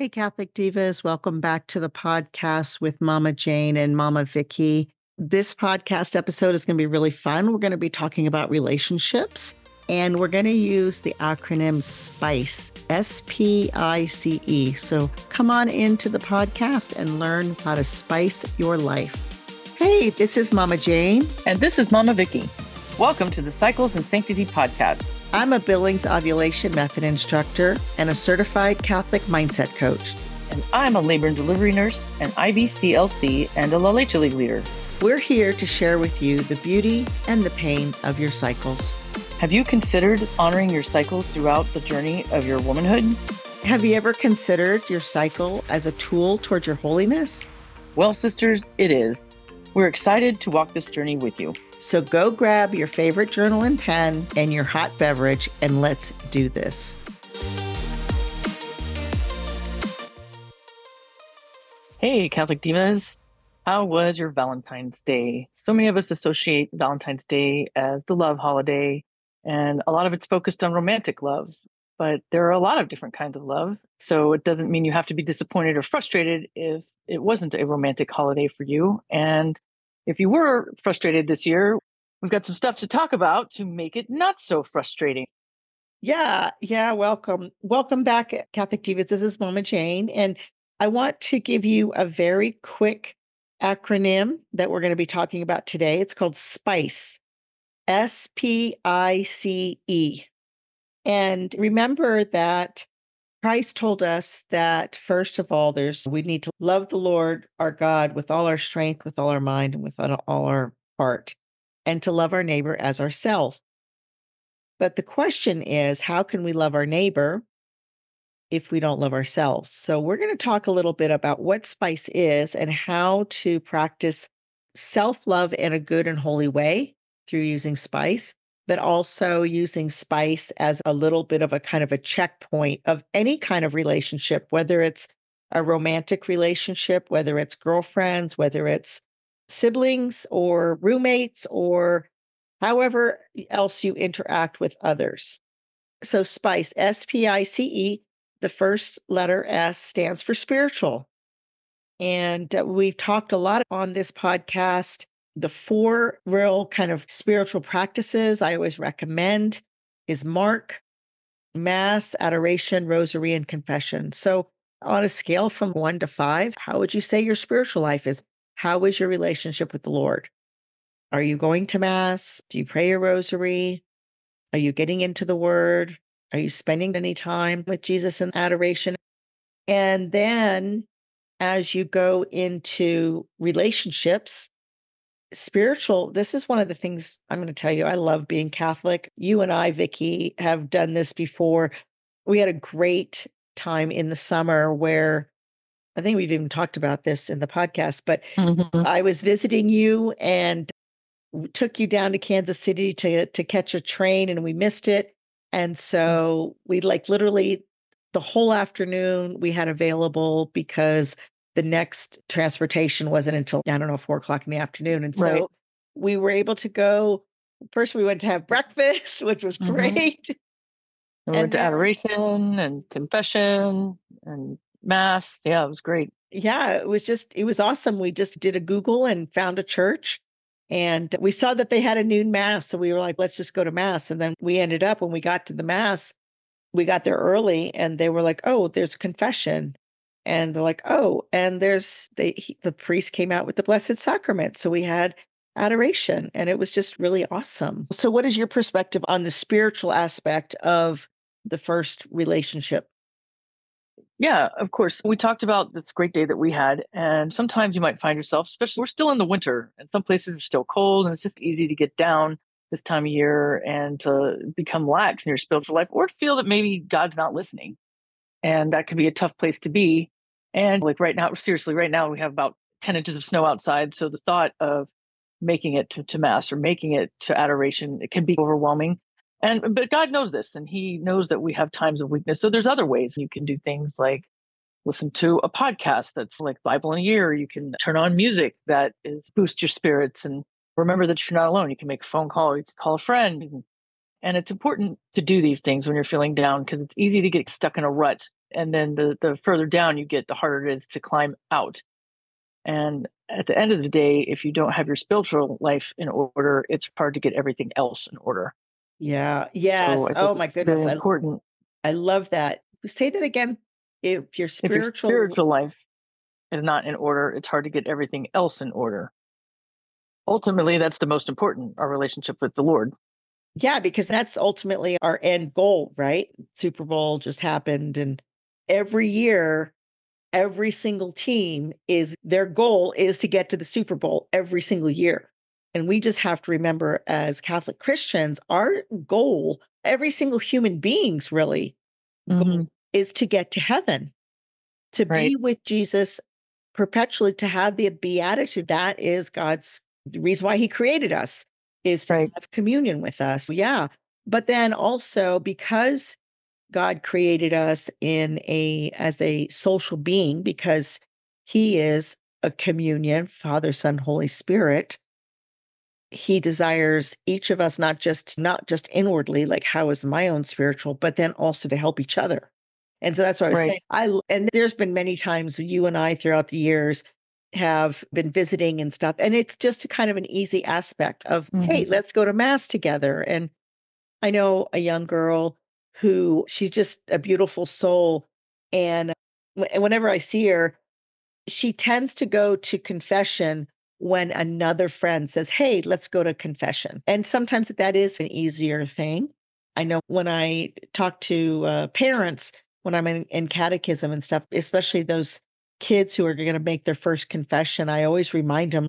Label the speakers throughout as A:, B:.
A: Hey, Catholic Divas, welcome back to the podcast with Mama Jane and Mama Vicki. This podcast episode is going to be really fun. We're going to be talking about relationships and we're going to use the acronym SPICE, S P I C E. So come on into the podcast and learn how to spice your life. Hey, this is Mama Jane.
B: And this is Mama Vicki. Welcome to the Cycles and Sanctity podcast.
A: I'm a Billings ovulation method instructor and a certified Catholic mindset coach.
B: And I'm a labor and delivery nurse, an IBCLC, and a La Leche League leader.
A: We're here to share with you the beauty and the pain of your cycles.
B: Have you considered honoring your cycle throughout the journey of your womanhood?
A: Have you ever considered your cycle as a tool towards your holiness?
B: Well, sisters, it is. We're excited to walk this journey with you.
A: So go grab your favorite journal and pen and your hot beverage, and let's do this.
B: Hey, Catholic Divas. How was your Valentine's Day? So many of us associate Valentine's Day as the love holiday, and a lot of it's focused on romantic love. But there are a lot of different kinds of love. So it doesn't mean you have to be disappointed or frustrated if it wasn't a romantic holiday for you. And if you were frustrated this year, we've got some stuff to talk about to make it not so frustrating.
A: Yeah, yeah, welcome. Welcome back, eh, Catholic Divas. This is Mama Jane. And I want to give you a very quick acronym that we're going to be talking about today. It's called SPICE, S P I C E. And remember that Christ told us that first of all, there's we need to love the Lord our God with all our strength, with all our mind, and with all our heart, and to love our neighbor as ourselves. But the question is, how can we love our neighbor if we don't love ourselves? So we're going to talk a little bit about what spice is and how to practice self-love in a good and holy way through using spice but also using spice as a little bit of a kind of a checkpoint of any kind of relationship, whether it's a romantic relationship, whether it's girlfriends, whether it's siblings or roommates, or however else you interact with others. So, SPICE, S P I C E, the first letter S stands for spiritual. And uh, we've talked a lot on this podcast the four real kind of spiritual practices I always recommend is mark, mass, adoration, rosary, and confession. So, on a scale from one to five, how would you say your spiritual life is? How is your relationship with the Lord? Are you going to mass? Do you pray your rosary? Are you getting into the word? Are you spending any time with Jesus in adoration? And then as you go into relationships, spiritual this is one of the things i'm going to tell you i love being catholic you and i vicki have done this before we had a great time in the summer where i think we've even talked about this in the podcast but mm-hmm. i was visiting you and took you down to kansas city to to catch a train and we missed it and mm. so we like literally the whole afternoon we had available because the next transportation wasn't until, I don't know, four o'clock in the afternoon. And so right. we were able to go. First, we went to have breakfast, which was mm-hmm. great.
B: We went to adoration and confession and mass. Yeah, it was great.
A: Yeah, it was just, it was awesome. We just did a Google and found a church. And we saw that they had a noon mass. So we were like, let's just go to mass. And then we ended up, when we got to the mass, we got there early and they were like, oh, there's confession and they're like, oh, and there's they he, the priest came out with the Blessed Sacrament, so we had adoration, and it was just really awesome. So, what is your perspective on the spiritual aspect of the first relationship?
B: Yeah, of course. We talked about this great day that we had, and sometimes you might find yourself, especially we're still in the winter, and some places are still cold, and it's just easy to get down this time of year and to become lax in your spiritual life, or to feel that maybe God's not listening and that can be a tough place to be. And like right now, seriously, right now we have about 10 inches of snow outside. So the thought of making it to, to mass or making it to adoration, it can be overwhelming. And but God knows this and he knows that we have times of weakness. So there's other ways you can do things like listen to a podcast that's like Bible in a year. You can turn on music that is boost your spirits and remember that you're not alone. You can make a phone call, you can call a friend, and it's important to do these things when you're feeling down because it's easy to get stuck in a rut And then the, the further down you get, the harder it is to climb out. And at the end of the day, if you don't have your spiritual life in order, it's hard to get everything else in order.
A: Yeah. Yes.
B: So
A: oh my goodness. I,
B: important.
A: I love that. Say that again. If your
B: If your
A: spiritual,
B: spiritual life is not in order, it's hard to get everything else in order. Ultimately, that's the most important, our relationship with the Lord.
A: yeah, because that's ultimately our end goal, right? Super Bowl just happened, and every year, every single team is their goal is to get to the Super Bowl every single year. And we just have to remember as Catholic Christians, our goal, every single human being's really goal
B: Mhm.
A: is to get to heaven, to
B: Right.
A: be with Jesus perpetually, to have the beatitude. That is God's the reason why he created us is to
B: Right.
A: have communion with us. Yeah. But then also because God created us in a as a social being because he is a communion, Father, Son, Holy Spirit. He desires each of us not just not just inwardly, like how is my own spiritual, but then also to help each other. And so that's what I was
B: Right.
A: saying. I and there's been many times you and I throughout the years have been visiting and stuff. And it's just a kind of an easy aspect of, hey,
B: Mhm.
A: let's go to mass together. And I know a young girl who she's just a beautiful soul. And wh- whenever I see her, she tends to go to confession when another friend says, Hey, let's go to confession. And sometimes that is an easier thing. I know when I talk to uh, parents, when I'm in, in catechism and stuff, especially those kids who are going to make their first confession, I always remind them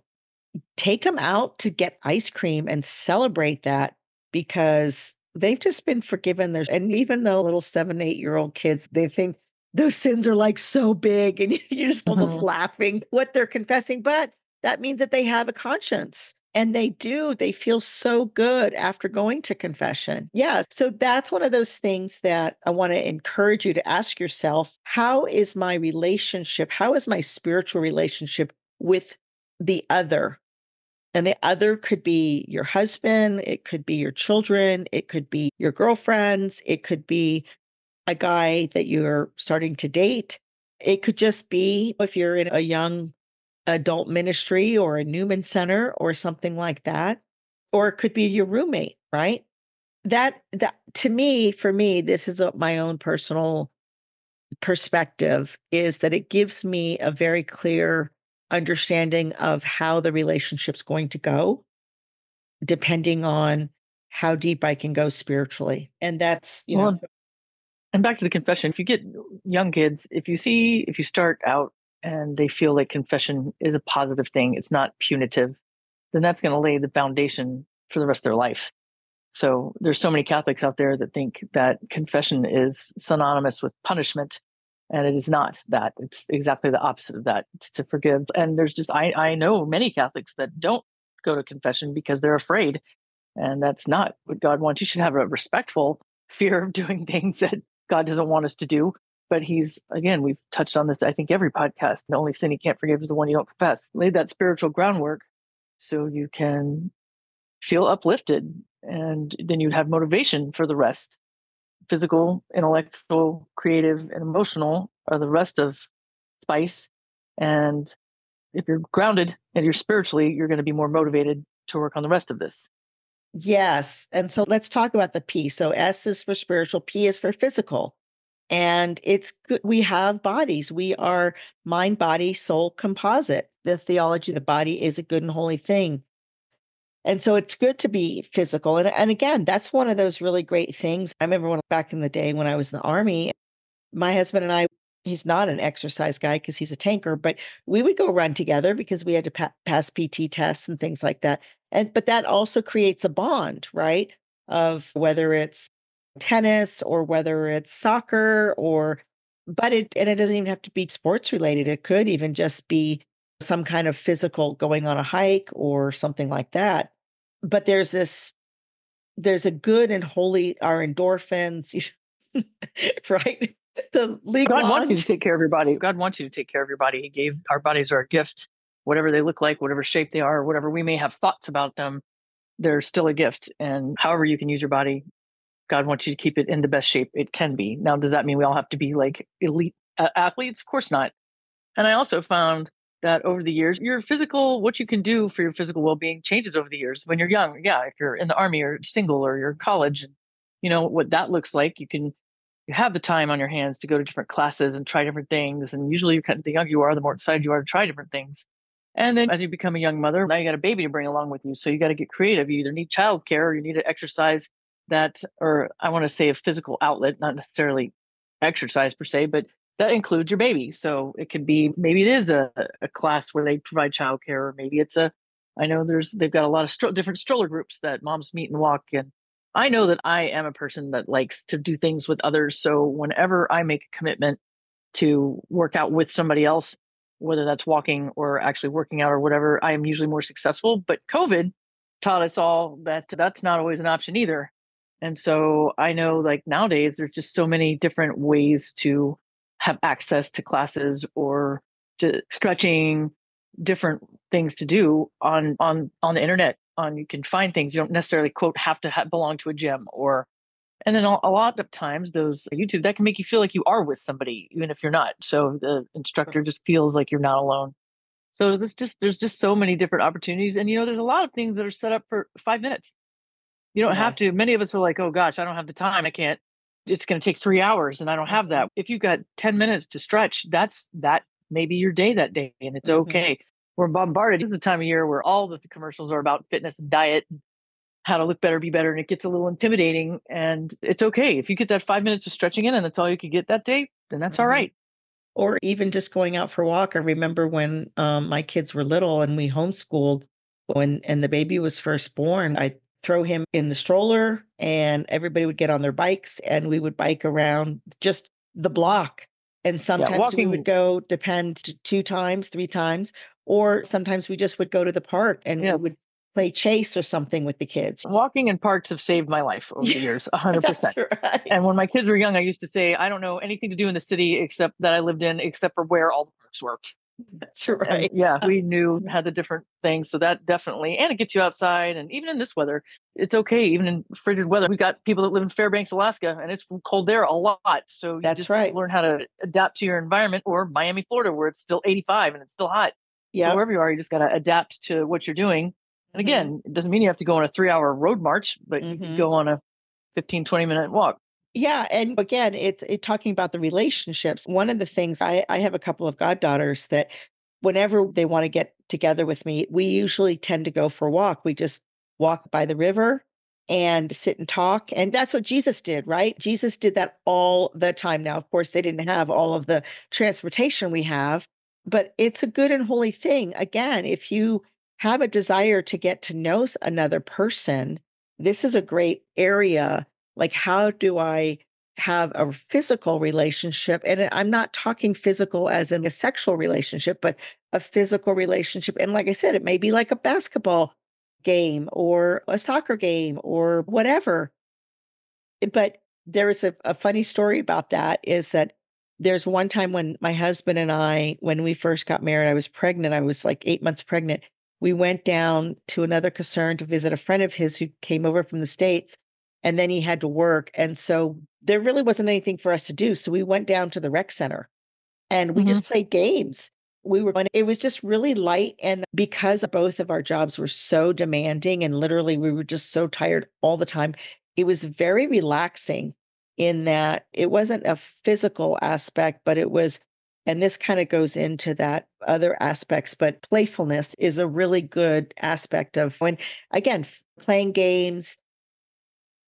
A: take them out to get ice cream and celebrate that because they've just been forgiven. There's and even though little seven, eight year old kids, they think those sins are like so big and you're just almost
B: Mhm.
A: laughing what they're confessing. But that means that they have a conscience. And they do, they feel so good after going to confession. Yeah. So that's one of those things that I want to encourage you to ask yourself how is my relationship? How is my spiritual relationship with the other? And the other could be your husband, it could be your children, it could be your girlfriends, it could be a guy that you're starting to date. It could just be if you're in a young adult ministry or a Newman Center or something like that, or it could be your roommate, right? That that to me, for me, this is a, my own personal perspective is that it gives me a very clear understanding of how the relationship's going to go, depending on how deep I can go spiritually. And that's, you know,
B: and back to the confession. If you get young kids, if you see, if you start out and they feel like confession is a positive thing, it's not punitive, then that's going to lay the foundation for the rest of their life. So there's so many Catholics out there that think that confession is synonymous with punishment, and it is not that. It's exactly the opposite of that. It's to forgive. And there's just I I know many Catholics that don't go to confession because they're afraid, and that's not what God wants. You should have a respectful fear of doing things that God doesn't want us to do. But he's again, we've touched on this. I think every podcast. The only sin he can't forgive is the one you don't confess. Lay that spiritual groundwork so you can feel uplifted and then you'd have motivation for the rest physical intellectual creative and emotional are the rest of spice and if you're grounded and you're spiritually you're going to be more motivated to work on the rest of this
A: yes. And so let's talk about the P. So S is for spiritual, P is for physical. And it's good. We have bodies. We are mind, body, soul composite. The theology of the body is a good and holy thing. And so it's good to be physical. And, and again, that's one of those really great things. I remember when back in the day when I was in the army, my husband and I, he's not an exercise guy because he's a tanker, but we would go run together because we had to pa- pass PT tests and things like that. And but that also creates a bond, right? Of whether it's tennis or whether it's soccer or but it and it doesn't even have to be sports related. It could even just be some kind of physical going on a hike or something like that. But there's this there's a good and holy our endorphins, right? The legal
B: god wants you to take care of your body god wants you to take care of your body he gave our bodies are a gift whatever they look like whatever shape they are whatever we may have thoughts about them they're still a gift and however you can use your body God wants you to keep it in the best shape it can be. Now, does that mean we all have to be like elite uh, athletes? Of course not. And I also found that over the years, your physical, what you can do for your physical well being changes over the years. When you're young, yeah, if you're in the army or single or you're in college, you know what that looks like. You can you have the time on your hands to go to different classes and try different things. And usually, the younger you are, the more excited you are to try different things. And then as you become a young mother, now you got a baby to bring along with you. So you got to get creative. You either need childcare or you need to exercise that, or I want to say a physical outlet, not necessarily exercise per se, but that includes your baby. So it could be maybe it is a, a class where they provide childcare, or maybe it's a, I know there's, they've got a lot of stro- different stroller groups that moms meet and walk. And I know that I am a person that likes to do things with others. So whenever I make a commitment to work out with somebody else, whether that's walking or actually working out or whatever, I am usually more successful. But COVID taught us all that that's not always an option either. And so I know like nowadays there's just so many different ways to have access to classes or to stretching, different things to do on on on the internet. On you can find things. You don't necessarily quote have to have, belong to a gym or and then a lot of times those youtube that can make you feel like you are with somebody even if you're not. So the instructor just feels like you're not alone. So there's just there's just so many different opportunities and you know there's a lot of things that are set up for five minutes. You don't yeah. have to many of us are like oh gosh i don't have the time. I can't it's going to take three hours and i don't have that if you've got 10 minutes to stretch that's that maybe your day that day and it's mm-hmm. okay we're bombarded at the time of year where all the commercials are about fitness and diet how to look better, be better, and it gets a little intimidating. And it's okay if you get that five minutes of stretching in, and that's all you could get that day. Then that's mm-hmm. all right.
A: Or even just going out for a walk. I remember when um, my kids were little and we homeschooled. When and the baby was first born, I throw him in the stroller, and everybody would get on their bikes, and we would bike around just the block. And sometimes yeah, walking... we would go, depend two times, three times, or sometimes we just would go to the park and yeah. we would play chase or something with the kids.
B: Walking in parks have saved my life over the years, 100%. Right. And when my kids were young, I used to say, I don't know anything to do in the city except that I lived in, except for where all the parks were.
A: That's right.
B: And yeah, we knew had the different things. So that definitely, and it gets you outside. And even in this weather, it's okay. Even in frigid weather, we got people that live in Fairbanks, Alaska, and it's cold there a lot. So you
A: that's
B: just
A: right.
B: Learn how to adapt to your environment, or Miami, Florida, where it's still 85 and it's still hot. Yeah. So wherever you are, you just got to adapt to what you're doing and mm-hmm. again, mm-hmm. it doesn't mean you have to go on a three hour road march, but mm-hmm. you can go on a 15, 20 minute walk.
A: Yeah. And again, it's it, talking about the relationships. One of the things I, I have a couple of goddaughters that whenever they want to get together with me, we usually tend to go for a walk. We just walk by the river and sit and talk. And that's what Jesus did, right? Jesus did that all the time. Now, of course, they didn't have all of the transportation we have, but it's a good and holy thing. Again, if you have a desire to get to know another person, this is a great area. Like, how do I have a physical relationship? And I'm not talking physical as in a sexual relationship, but a physical relationship. And like I said, it may be like a basketball game or a soccer game or whatever. Eh, but there is a, a funny story about that is that there's one time when my husband and I, when we first got married, I was pregnant. I was like eight months pregnant we went down to another Kaserne to visit a friend of his who came over from the States and then he had to work. And so there really wasn't anything for us to do. So we went down to the rec center and we mm-hmm. just played games. We were, it was just really light. And because both of our jobs were so demanding and literally we were just so tired all the time, it was very relaxing in that it wasn't a physical aspect, but it was and this kind of goes into that other aspects, but playfulness is a really good aspect of when, again, playing games.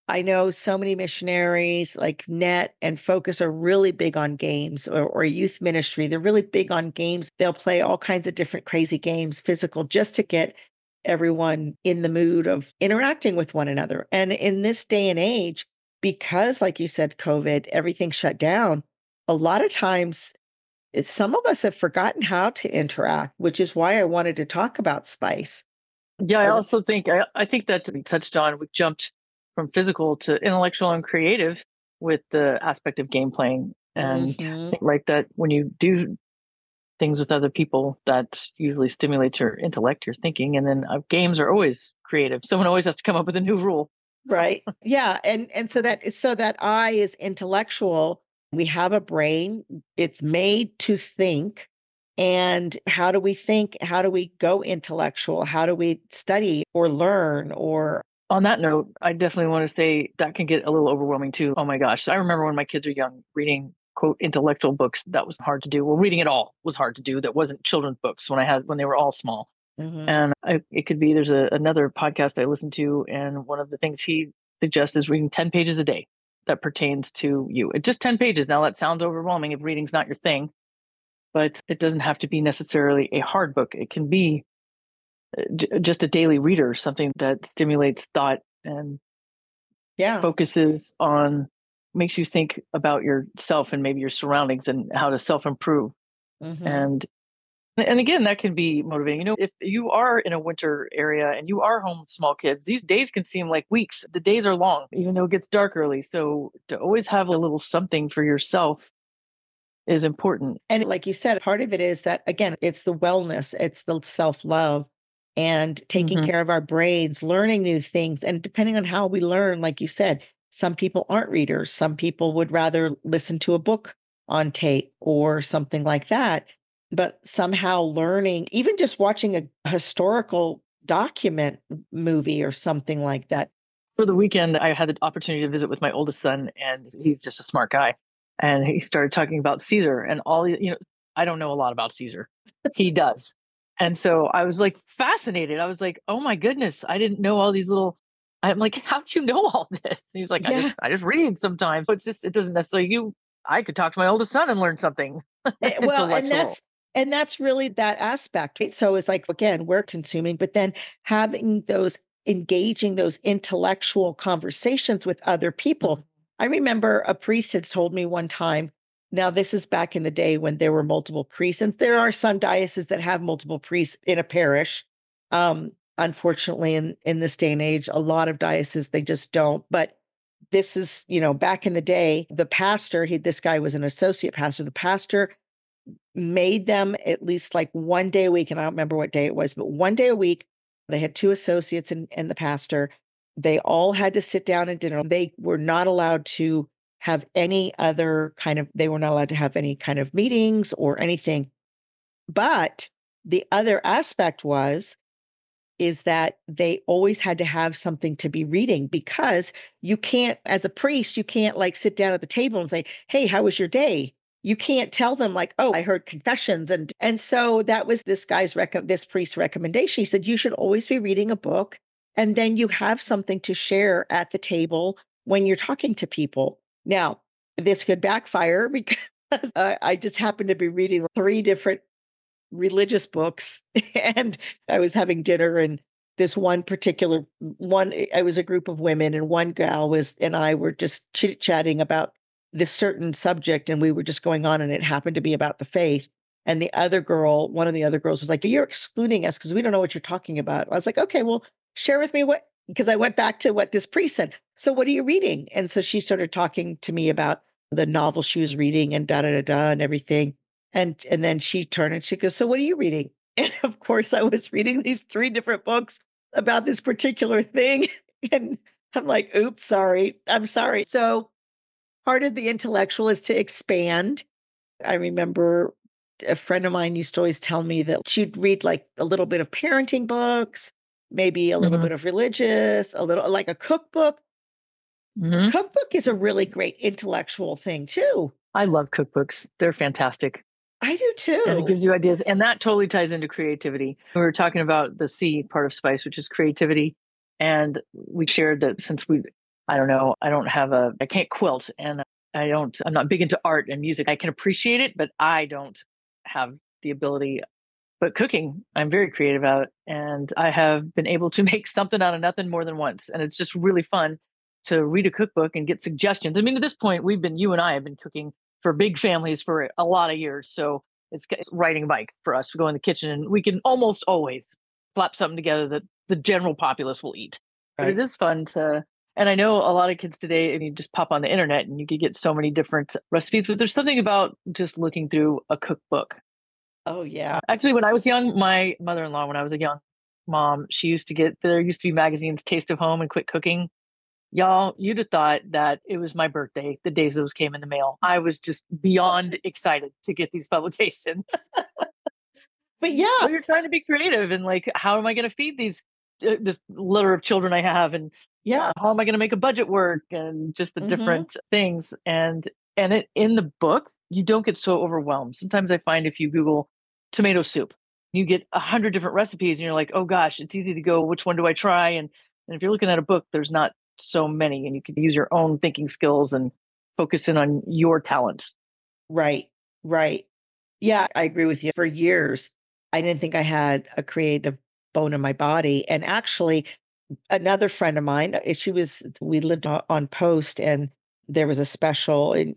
A: I know so many missionaries like Net and Focus are really big on games or, or youth ministry. They're really big on games. They'll play all kinds of different crazy games, physical, just to get everyone in the mood of interacting with one another. And in this day and age, because, like you said, COVID, everything shut down, a lot of times eh, some of us have forgotten how to interact, which is why I wanted to talk about spice.
B: Yeah, I also think I, I think that we touched on we jumped from physical to intellectual and creative with the aspect of game playing. And mm-hmm. right that when you do things with other people, that usually stimulates your intellect, your thinking. And then uh, games are always creative. Someone always has to come up with a new rule.
A: Right. Yeah, and and so that so that I is intellectual. We have a brain. It's made to think. And how do we think? How do we go intellectual? How do we study or learn or
B: On that note, I definitely want to say that can get a little overwhelming too. Oh my gosh. I remember when my kids were young reading quote intellectual books that was hard to do. Well, reading it all was hard to do. That wasn't children's books when I had when they were all small.
A: Mhm.
B: And I, it could be there's a, another podcast I listen to, and one of the things he suggests is reading 10 pages a day that pertains to you. It just 10 pages. Now, that sounds overwhelming if reading's not your thing, but it doesn't have to be necessarily a hard book. It can be just a daily reader, something that stimulates thought and
A: Yeah.
B: focuses on, makes you think about yourself and maybe your surroundings and how to self improve.
A: Mhm.
B: And and again, that can be motivating. You know, if you are in a winter area and you are home with small kids, these days can seem like weeks. The days are long, even though it gets dark early. So to always have a little something for yourself is important.
A: And like you said, part of it is that again, it's the wellness, it's the self-love and taking
B: Mhm.
A: care of our brains, learning new things. And depending on how we learn, like you said, some people aren't readers. Some people would rather listen to a book on tape or something like that. But somehow learning, even just watching a historical document movie or something like that.
B: For the weekend, I had the opportunity to visit with my oldest son, and he's just a smart guy. And he started talking about Caesar and all the, you know, I don't know a lot about Caesar. He does. And so I was like fascinated. I was like, oh my goodness, I didn't know all these little. I'm like, how'd you know all this? And he's like, I just, I just read sometimes. But it's just, it doesn't necessarily. You, I could talk to my oldest son and learn something
A: Eh, well, and that's and that's really that aspect. Right? So it's like again, we're consuming, but then having those engaging those intellectual conversations with other people.
B: Mhm.
A: I remember a priest had told me one time. Now, this is back in the day when there were multiple priests, and there are some dioceses that have multiple priests in a parish. Um, unfortunately, in in this day and age, a lot of dioceses they just don't. But this is, you know, back in the day, the pastor, he this guy was an associate pastor. The pastor made them at least like one day a week, and I don't remember what day it was, but one day a week, they had two associates and, and the pastor. They all had to sit down at dinner. They were not allowed to have any other kind of, they were not allowed to have any kind of meetings or anything. But the other aspect was, is that they always had to have something to be reading because you can't, as a priest, you can't like sit down at the table and say, Hey, how was your day? You can't tell them like, oh, I heard confessions. And and so that was this guy's rec this priest's recommendation. He said you should always be reading a book and then you have something to share at the table when you're talking to people. Now, this could backfire because I, just happened to be reading three different religious books and I was having dinner and this one particular one eh, I was a group of women and one gal was and I were just chit-chatting about this certain subject and we were just going on and it happened to be about the faith and the other girl one of the other girls was like you're excluding us because we don't know what you're talking about. I was like okay well share with me what because i went back to what this priest said so what are you reading? And so she started talking to me about the novel she was reading and da da da da and everything. And and then she turned and she goes so what are you reading? And of course i was reading these three different books about this particular thing. And i'm like oops sorry. I'm sorry. So part of the intellectual is to expand. I remember a friend of mine used to always tell me that she'd read like a little bit of parenting books, maybe a little
B: Mhm.
A: bit of religious, a little like a cookbook.
B: Mhm.
A: Cookbook is a really great intellectual thing too.
B: I love cookbooks. They're fantastic.
A: I do too.
B: And it gives you ideas. And that totally ties into creativity. We were talking about the C part of spice, which is creativity. And we shared that since we, I don't know, I don't have a, I can't quilt and I don't, I'm not big into art and music. I can appreciate it, but I don't have the ability. But cooking, I'm very creative at. And I have been able to make something out of nothing more than once. And it's just really fun to read a cookbook and get suggestions. I mean, at this point, we've been, you and I have been cooking for big families for a lot of years. So it's, it's riding a bike for us to go in the kitchen and we can almost always slap something together that the general populace will eat. But
A: Right.
B: it is fun to, and I know a lot of kids today, and you just pop on the internet and you could get so many different recipes, but there's something about just looking through a cookbook.
A: Oh yeah.
B: Actually, when I was young, my mother in law, when I was a young mom, she used to get, there used to be magazines, Taste of Home and Quick Cooking. Y'all, you'd have thought that it was my birthday the days those came in the mail. I was just beyond excited to get these publications.
A: but yeah,
B: well, you're trying to be creative and like, how am I going to feed these uh, this litter of children I have, and
A: yeah,
B: how am I going to make a budget work, and just the
A: Mhm.
B: different things. And and it in the book, you don't get so overwhelmed. Sometimes I find if you Google tomato soup, you get a hundred different recipes, and you're like, oh gosh, it's easy to go. Which one do I try? And and if you're looking at a book, there's not so many, and you can use your own thinking skills and focus in on your talents.
A: right, right. Yeah, I agree with you. For years, I didn't think I had a creative bone in my body. And actually, another friend of mine, uh, she was, we lived on, on post and there was a special. And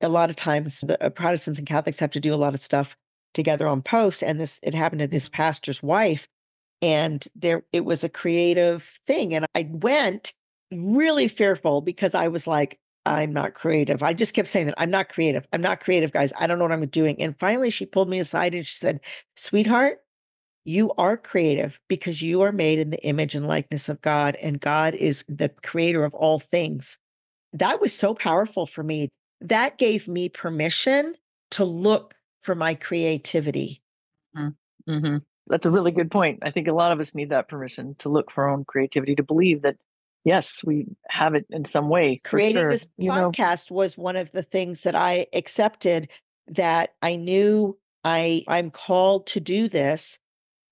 A: a lot of times, the uh, Protestants and Catholics have to do a lot of stuff together on post. And this, it happened to this pastor's wife. And there, it was a creative thing. And I went really fearful because I was like, I'm not creative. I just kept saying that I'm not creative. I'm not creative, guys. I don't know what I'm doing. And finally, she pulled me aside and she said, Sweetheart, you are creative because you are made in the image and likeness of God, and God is the creator of all things. That was so powerful for me. That gave me permission to look for my creativity.
B: hmm That's a really good point. I think a lot of us need that permission to look for our own creativity, to believe that yes, we have it in some way.
A: creating
B: sure.
A: this
B: you know,
A: podcast was one of the things that I accepted that I knew I I'm called to do this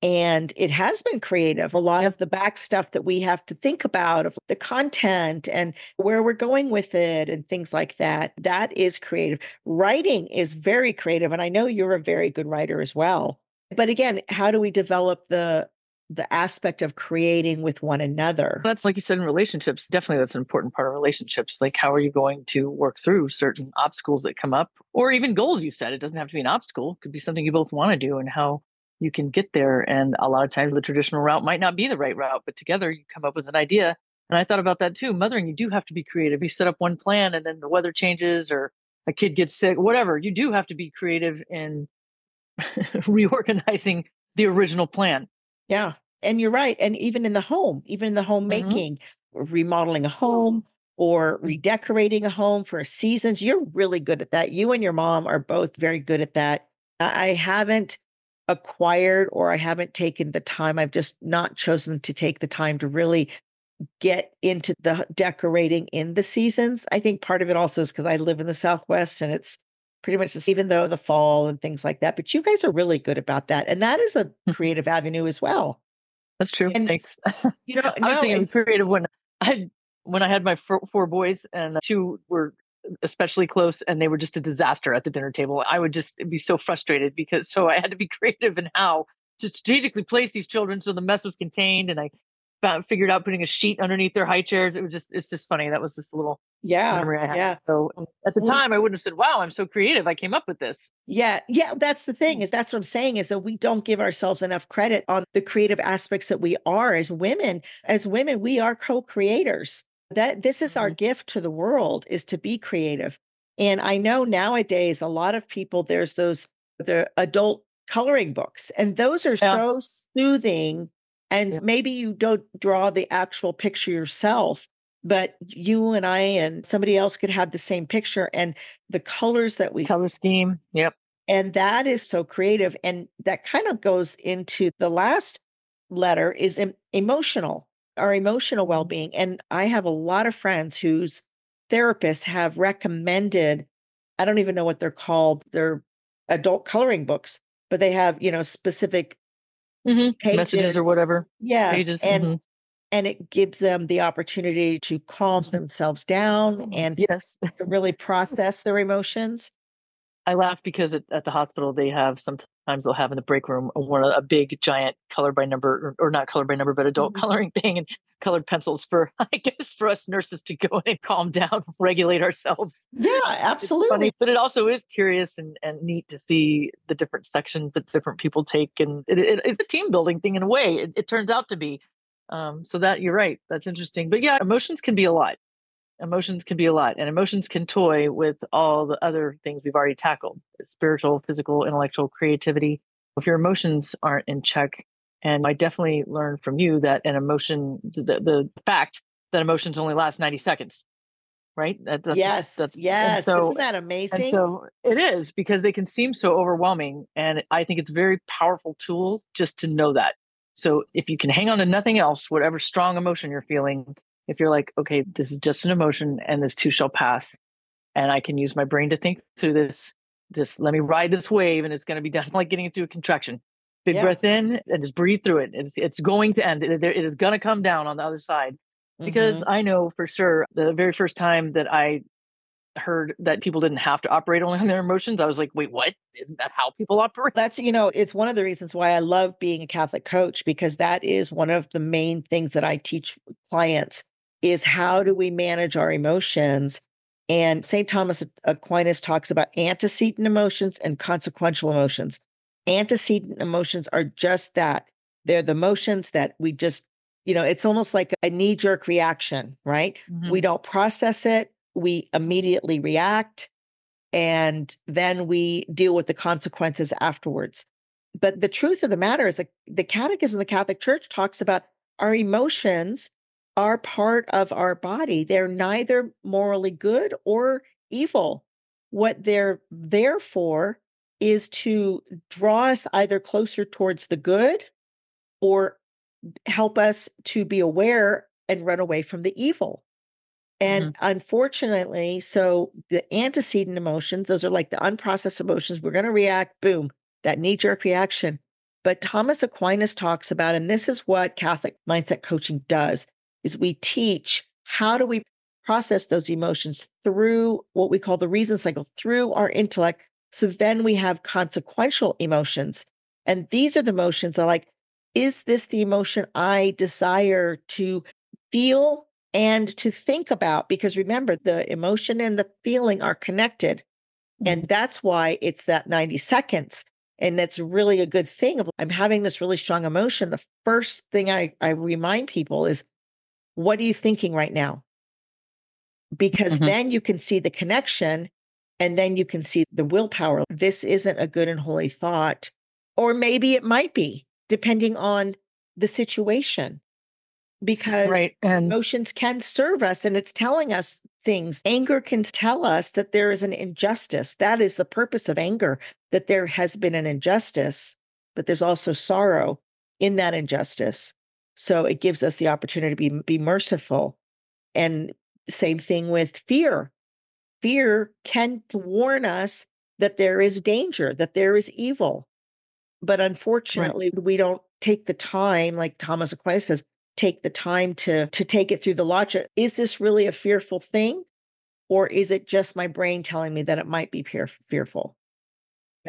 A: and it has been creative a lot of the back stuff that we have to think about of the content and where we're going with it and things like that that is creative writing is very creative and I know you're a very good writer as well but again how do we develop the the aspect of creating with one another
B: that's like you said in relationships. Definitely, that's an important part of relationships. Like, how are you going to work through certain obstacles that come up, or even goals? You said it doesn't have to be an obstacle; it could be something you both want to do, and how you can get there. And a lot of times, the traditional route might not be the right route, but together you come up with an idea. And I thought about that too. Mothering, you do have to be creative. You set up one plan, and then the weather changes, or a kid gets sick, whatever. You do have to be creative in reorganizing the original plan.
A: Yeah. And you're right. And even in the home, even in the
B: Mm-hmm.
A: remodeling a home or redecorating a home for seasons, you're really good at that. You and your mom are both very good at that. I haven't acquired or I haven't taken the time. I've just not chosen to take the time to really get into the decorating in the seasons. I think part of it also is because I live in the Southwest and it's pretty much this, even though the fall and things like that. But you guys are really good about that. And that is a hmm. creative avenue as well.
B: That's true.
A: And-
B: Thanks.
A: You know,
B: I was
A: no,
B: thinking creative when I had when I had my four, four boys and two were especially close and they were just a disaster at the dinner table. I would just be so frustrated because so I had to be creative in how to strategically place these children so the mess was contained and I found, figured out putting a sheet underneath their high chairs. It was just it's just funny. That was a little
A: yeah,
B: memory I had.
A: yeah.
B: So um, at the time I wouldn't have said, "Wow, I'm so creative. I came up with this."
A: Yeah, yeah, that's the thing mm. is that's what I'm saying is that we don't give ourselves enough credit on the creative aspects that we are as women. As women, we are co-creators. That this is our mm-hmm. gift to the world is to be creative. And I know nowadays a lot of people there's those the adult coloring books and those are
B: Yeah.
A: so soothing and
B: Yeah.
A: maybe you don't draw the actual picture yourself but you and I and somebody else could have the same picture and the colors that we
B: Color scheme. Yep.
A: and that is so creative. And that kind of goes into the last letter is em- emotional, our emotional well being. And I have a lot of friends whose therapists have recommended, I don't even know what they're called, they're adult coloring books, but they have, you know, specific
B: Messages
A: pages.
B: or whatever.
A: Yes.
B: Pages.
A: and
B: mhm.
A: and it gives them the opportunity to calm themselves down and
B: yes.
A: to really process their emotions.
B: I laugh because at, at the hospital they have sometimes they'll have in the break room a- one a big giant color by number or, or not color by number but adult
A: Mhm.
B: coloring thing and colored pencils for I guess for us nurses to go in and calm down, regulate ourselves.
A: Yeah,
B: It's funny,
A: absolutely.
B: but it also is curious and, and neat to see the different sections that different people take and it, it, it's a team building thing in a way. It, it turns out to be. Um, so that you're right. That's interesting. But yeah, emotions can be a lot emotions can be a lot and emotions can toy with all the other things we've already tackled spiritual physical intellectual creativity if your emotions aren't in check and i definitely learned from you that an emotion the, the fact that emotions only last 90 seconds. Right? That, that's,
A: yes.
B: That's,
A: yes. So, Isn't that amazing?
B: So it is because they can seem so overwhelming. And I think it's a very powerful tool just to know that. So if you can hang on to nothing else, whatever strong emotion you're feeling, if you're like, okay, this is just an emotion and this too shall pass, and I can use my brain to think through this, just let me ride this wave and it's going to be done like getting into a contraction. Big yeah. breath in and just breathe through it. It's, it's going to end. It, it is going to come down on the other side. Because mm-hmm. I know for sure the very first time that I heard that people didn't have to operate only on their emotions. I was like, wait, what? Isn't that how people operate?
A: That's, you know, it's one of the reasons why I love being a Catholic coach because that is one of the main things that I teach clients is how do we manage our emotions? And St. Thomas Aquinas talks about antecedent emotions and consequential emotions. Antecedent emotions are just that. They're the emotions that we just, you know, it's almost like a knee jerk reaction, right? Mm-hmm. We don't process it we immediately react and then we deal with the consequences afterwards. But the truth of the matter is that the Catechism of the Catholic Church talks about our emotions are part of our body. They're neither morally good or evil. What they're there for is to draw us either closer towards the good or help us to be aware and run away from the evil. And mm-hmm. unfortunately, so the antecedent emotions, those are like the unprocessed emotions. We're going to react, boom, that knee jerk reaction. But Thomas Aquinas talks about, and this is what Catholic mindset coaching does, is we teach how do we process those emotions through what we call the reason cycle, through our intellect. So then we have consequential emotions. And these are the emotions that like, is this the emotion I desire to feel and to think about because remember the emotion and the feeling are connected mm-hmm. and that's why it's that 90 seconds and that's really a good thing of i'm having this really strong emotion the first thing i, I remind people is what are you thinking right now because mm-hmm. then you can see the connection and then you can see the willpower this isn't a good and holy thought or maybe it might be depending on the situation because right. and emotions can serve us and it's telling us things. Anger can tell us that there is an injustice. That is the purpose of anger, that there has been an injustice, but there's also sorrow in that injustice. So it gives us the opportunity to be, be merciful. And same thing with fear. Fear can warn us that there is danger, that there is evil. But unfortunately, right. we don't take the time, like Thomas Aquinas says, take the time to to take it through the logic is this really a fearful thing or is it just my brain telling me that it might be fear, fearful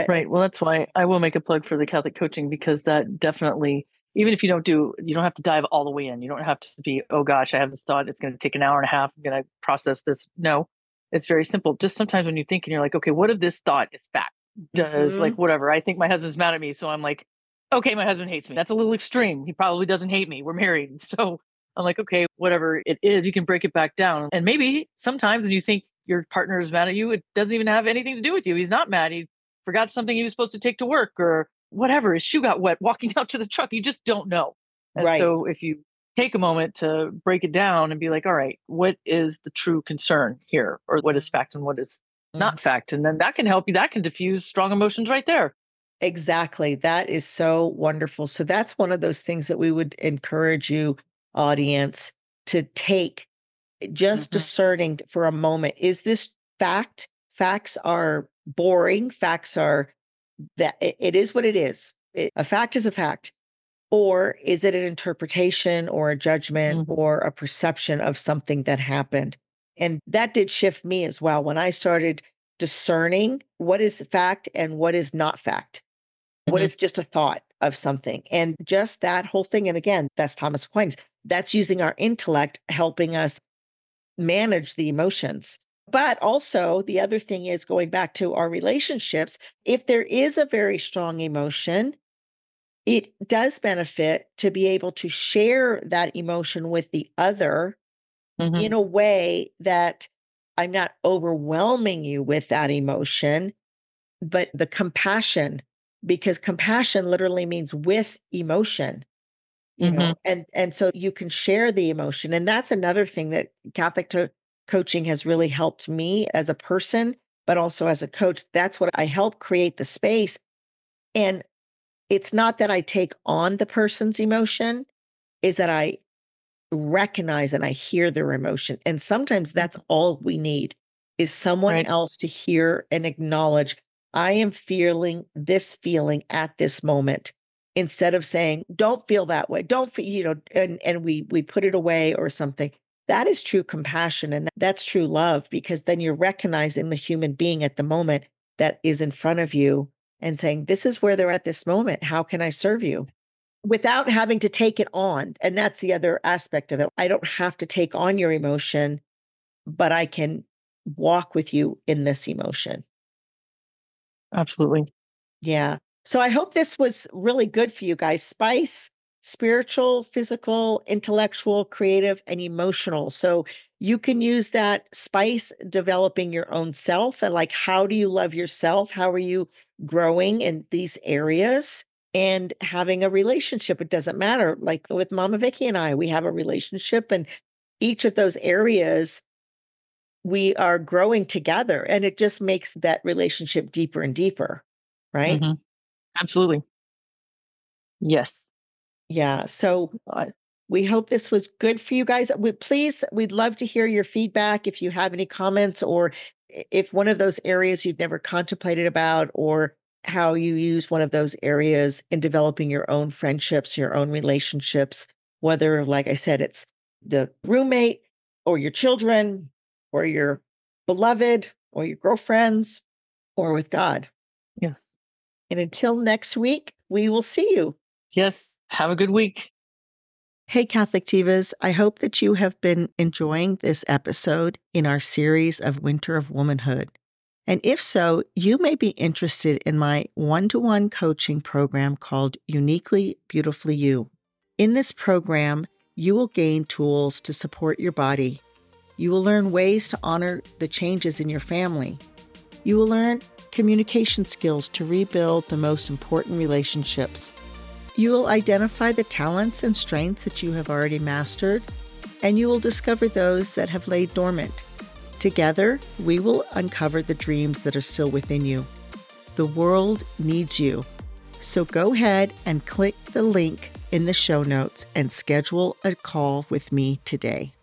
B: right well that's why i will make a plug for the catholic coaching because that definitely even if you don't do you don't have to dive all the way in you don't have to be oh gosh i have this thought it's going to take an hour and a half i'm going to process this no it's very simple just sometimes when you think and you're like okay what if this thought is fact does mm-hmm. like whatever i think my husband's mad at me so i'm like okay, my husband hates me. That's a little extreme. He probably doesn't hate me. We're married. So I'm like, okay, whatever it is, you can break it back down. And maybe sometimes when you think your partner is mad at you, it doesn't even have anything to do with you. He's not mad. He forgot something he was supposed to take to work or whatever. His shoe got wet walking out to the truck. You just don't know. And right. so if you take a moment to break it down and be like, all right, what is the true concern here? Or what is fact and what is not mm-hmm. fact? And then that can help you. That can diffuse strong emotions right there.
A: Exactly. That is so wonderful. So that's one of those things that we would encourage you, audience, to take just mm-hmm. discerning for a moment. Is this fact? Facts are boring. Facts are that it, it is what it is. It, a fact is a fact. Or is it an interpretation or a judgment mm-hmm. or a perception of something that happened? And that did shift me as well when I started discerning what is fact and what is not fact. What mm-hmm. is just a thought of something? And just that whole thing. And again, that's Thomas Aquinas. That's using our intellect, helping us manage the emotions. But also, the other thing is going back to our relationships. If there is a very strong emotion, it does benefit to be able to share that emotion with the other mm-hmm. in a way that I'm not overwhelming you with that emotion, but the compassion because compassion literally means with emotion. you mm-hmm. know and and so you can share the emotion and that's another thing that catholic to- coaching has really helped me as a person but also as a coach that's what i help create the space and it's not that i take on the person's emotion is that i recognize and i hear their emotion and sometimes that's mm-hmm. all we need is someone right. else to hear and acknowledge i am feeling this feeling at this moment instead of saying don't feel that way don't feel you know and and we we put it away or something that is true compassion and that's true love because then you're recognizing the human being at the moment that is in front of you and saying this is where they're at this moment. How can i serve you? without having to take it on and that's the other aspect of it. I don't have to take on your emotion but i can walk with you in this emotion.
B: Absolutely.
A: Yeah. So I hope this was really good for you guys. Spice, spiritual, physical, intellectual, creative, and emotional. So you can use that spice developing your own self and like how do you love yourself? How are you growing in these areas? And having a relationship, it doesn't matter. Like with Mama Vicki and I, we have a relationship, and each of those areas we are growing together, and it just makes that relationship deeper and deeper. Right. Mm-hmm.
B: Absolutely. Yes.
A: Yeah. So we hope this was good for you guys. We, please, we'd love to hear your feedback if you have any comments or if one of those areas you've never contemplated about or how you use one of those areas in developing your own friendships, your own relationships, whether, like I said, it's the roommate or your children or your beloved or your girlfriends or with God.
B: Yes.
A: And until next week, we will see you.
B: Yes. Have a good week.
A: Hey, Catholic Divas. I hope that you have been enjoying this episode in our series of Winter of Womanhood. And if so, you may be interested in my one to one coaching program called Uniquely Beautifully You. In this program, you will gain tools to support your body. You will learn ways to honor the changes in your family. You will learn communication skills to rebuild the most important relationships. You will identify the talents and strengths that you have already mastered, and you will discover those that have laid dormant. Together, we will uncover the dreams that are still within you. The world needs you. So go ahead and click the link in the show notes and schedule a call with me today.